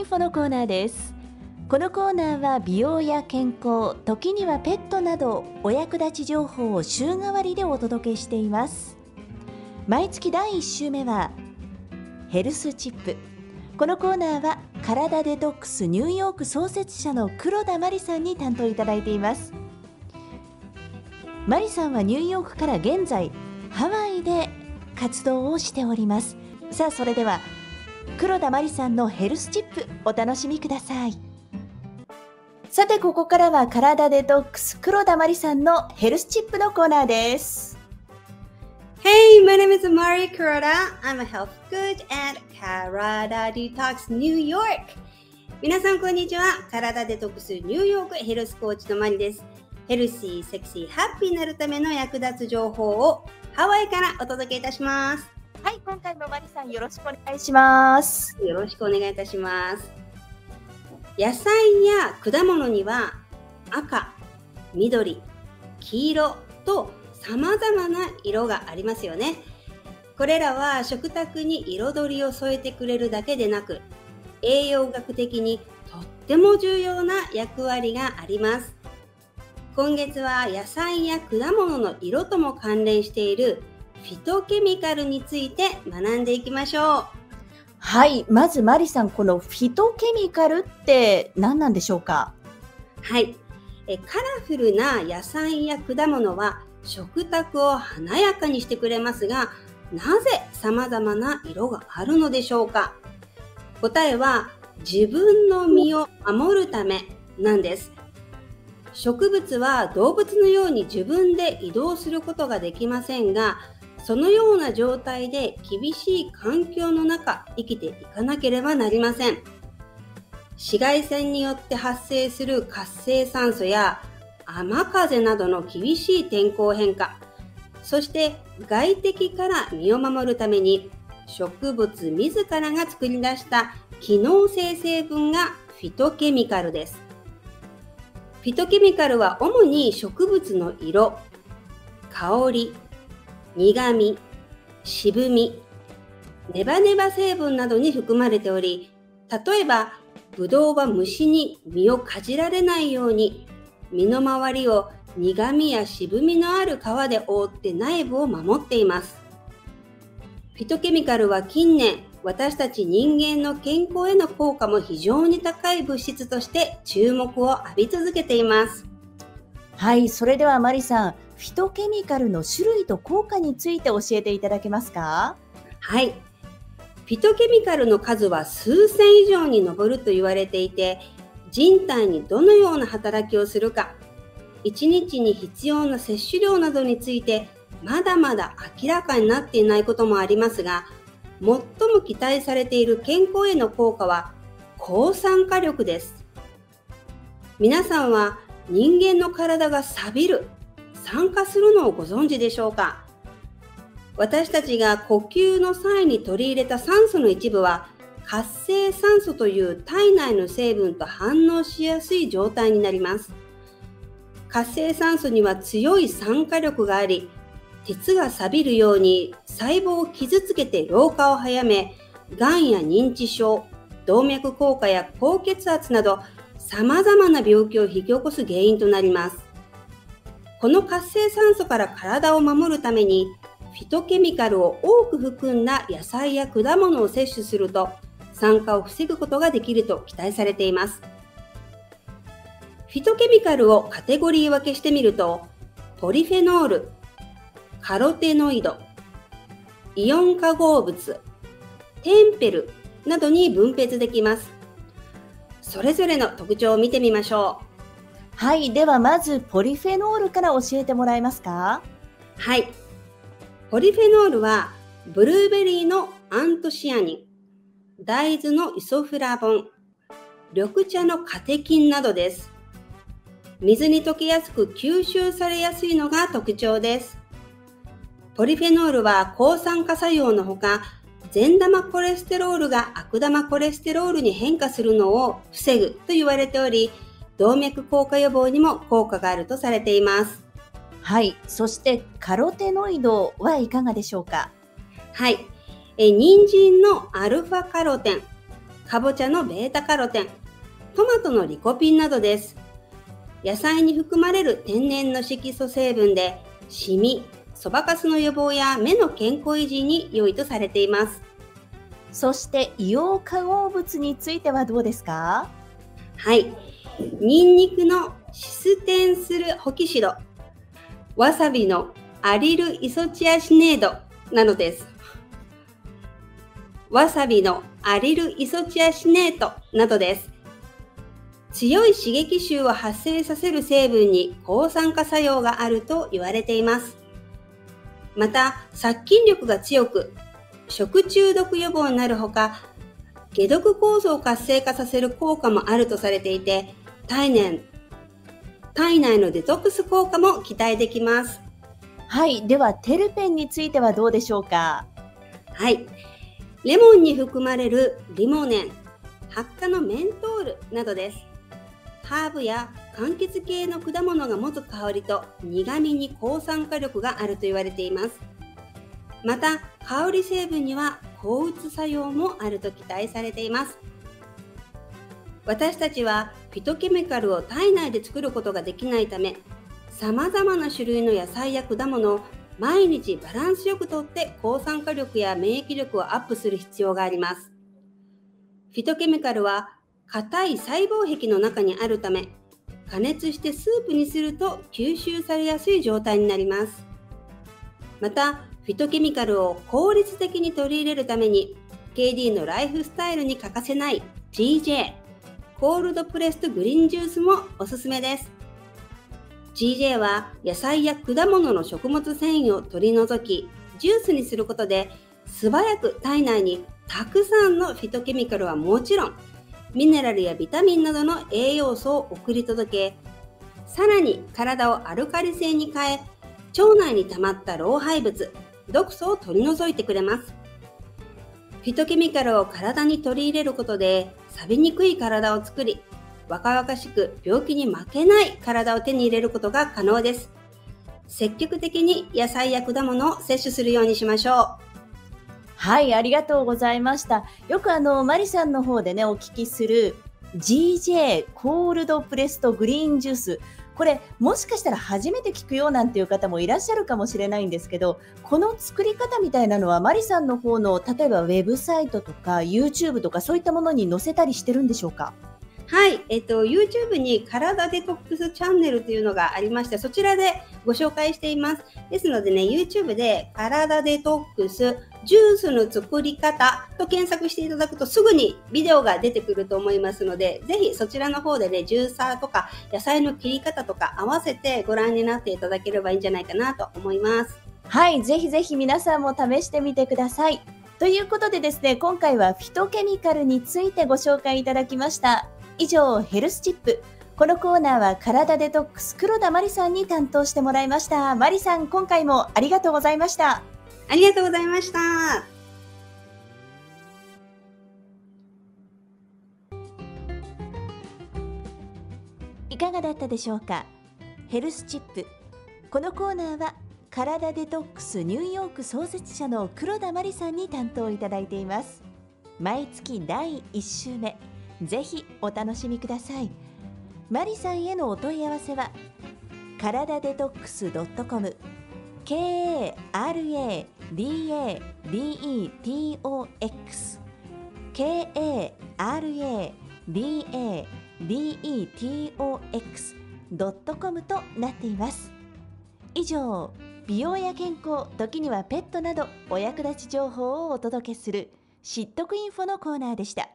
インフォのコーナーです。このコーナーは美容や健康時にはペットなどお役立ち情報を週替わりでお届けしています。毎月第1週目はヘルスチップ。このコーナーは体デトックスニューヨーク創設者の黒田真理さんに担当いただいています。マリさんはニューヨークから現在ハワイで活動をしております。さあそれでは黒田真理さんのヘルスチップお楽しみくださいさてここからは体デトックス黒田真理さんのヘルスチップのコーナーです Hey, my name is Mari Kuroda. I'm a health coach at Karada Detox New York. 皆さんこんにちは。体デトックスニューヨークヘルスコーチのマリです。ヘルシー、セクシー、ハッピーになるための役立つ情報をハワイからお届けいたします。はい今回もマリさんよろしくお願いしますよろしくお願いいたします。野菜や果物には赤、緑、黄色と様々な色がありますよね。これらは食卓に彩りを添えてくれるだけでなく、栄養学的にとっても重要な役割があります。今月は野菜や果物の色とも関連しているフィトケミカルについて学んでいきましょう。はいまずマリさんこのフィトケミカルって何なんでしょうか？はい。えカラフルな野菜や果物は食卓を華やかにしてくれますが、なぜ様々な色があるのでしょうか？答えは自分の身を守るためなんです。植物は動物のように自分で移動することができませんが、そのような状態で厳しい環境の中生きていかなければなりません。紫外線によって発生する活性酸素や雨風などの厳しい天候変化、そして外敵から身を守るために植物自らが作り出した機能性成分がフィトケミカルです。フィトケミカルは主に植物の色、香り、苦味、渋み、ネバネバ成分などに含まれており、例えば、ブドウは虫に実をかじられないように、身の回りを苦味や渋みのある皮で覆って内部を守っています。フィトケミカルは近年、私たち人間の健康への効果も非常に高い物質として注目を浴び続けています。はいそれではマリさんフィトケミカルの種類と効果について教えていただけますか？はい。フィトケミカルの数は数千以上に上ると言われていて、人体にどのような働きをするか、1日に必要な摂取量などについて、まだまだ明らかになっていないこともありますが、最も期待されている健康への効果は、抗酸化力です。皆さんは人間の体が錆びる、酸化するのをご存知でしょうか？私たちが呼吸の際に取り入れた酸素の一部は活性酸素という体内の成分と反応しやすい状態になります。活性酸素には強い酸化力があり、鉄が錆びるように細胞を傷つけて老化を早め、がんや認知症、動脈硬化や高血圧など様々な病気を引き起こす原因となります。この活性酸素から体を守るためにフィトケミカルを多く含んだ野菜や果物を摂取すると酸化を防ぐことができると期待されています。フィトケミカルをカテゴリー分けしてみると、ポリフェノール、カロテノイド、イオン化合物、テンペルなどに分別できます。それぞれの特徴を見てみましょうはいではまずポリフェノールから教えてもらえますか？はい。ポリフェノールは、ブルーベリーのアントシアニン、大豆のイソフラボン、緑茶のカテキンなどです。水に溶けやすく吸収されやすいのが特徴です。ポリフェノールは抗酸化作用のほか、善玉コレステロールが悪玉コレステロールに変化するのを防ぐと言われており、動脈硬化予防にも効果があるとされています。はいそしてカロテノイドはいかがでしょうか？はい。え、人参のアルファカロテン、かぼちゃのベータカロテン、トマトのリコピンなどです。野菜に含まれる天然の色素成分で、シミ、そばかすの予防や目の健康維持に良いとされています。そして硫黄化合物についてはどうですか？はい。ニンニクのシステンスルホキシド、わさびのアリルイソチアシネードなのです。わさびのアリルイソチアシネートなどです。強い刺激臭を発生させる成分に抗酸化作用があると言われています。また、殺菌力が強く、食中毒予防になるほか、解毒酵素を活性化させる効果もあるとされていて、体内体内のデトックス効果も期待できます。はい。では、テルペンについてはどうでしょうか？はい。レモンに含まれるリモネン、発火のメントールなどです。ハーブや柑橘系の果物が持つ香りと苦味に抗酸化力があると言われています。また、香り成分には抗うつ作用もあると期待されています。私たちはフィトケミカルを体内で作ることができないため、様々な種類の野菜や果物を毎日バランスよくとって抗酸化力や免疫力をアップする必要があります。フィトケミカルは硬い細胞壁の中にあるため、加熱してスープにすると吸収されやすい状態になります。また、フィトケミカルを効率的に取り入れるために、KD のライフスタイルに欠かせない GJ コールドプレストグリーンジュースもおすすめです。GJ は野菜や果物の食物繊維を取り除き、ジュースにすることで素早く体内にたくさんのフィトケミカルはもちろん、ミネラルやビタミンなどの栄養素を送り届け、さらに体をアルカリ性に変え、腸内に溜まった老廃物、毒素を取り除いてくれます。フィトケミカルを体に取り入れることで、錆びにくい体を作り、若々しく病気に負けない体を手に入れることが可能です。積極的に野菜や果物を摂取するようにしましょう。はい、ありがとうございました。よくあの、マリさんの方でね、お聞きする GJ コールドプレストグリーンジュース。これもしかしたら初めて聞くよなんていう方もいらっしゃるかもしれないんですけどこの作り方みたいなのはマリさんの方の例えばウェブサイトとか YouTube とかそういったものに載せたりしてるんでしょうか？はい、えっと、YouTube に体デトックスチャンネルというのがありまして、そちらでご紹介しています。ですのでね、YouTube で体デトックスジュースの作り方と検索していただくとすぐにビデオが出てくると思いますので、ぜひそちらの方でね、ジューサーとか野菜の切り方とか合わせてご覧になっていただければいいんじゃないかなと思います。はい、ぜひぜひ皆さんも試してみてください。ということでですね、今回はフィトケミカルについてご紹介いただきました。以上、ヘルスチップ。このコーナーは体デトックス黒田真理さんに担当してもらいました。真理さん、今回もありがとうございました。ありがとうございました。いかがだったでしょうか？ヘルスチップ。このコーナーは体デトックスニューヨーク創設者の黒田真理さんに担当いただいています。毎月第1週目。ぜひお楽しみくださいマリさんへのお問い合わせは体デトックス .com KARADADETOX KARADADETOX.com となっています。以上美容や健康時にはペットなどお役立ち情報をお届けする「知っとくインフォ」のコーナーでした。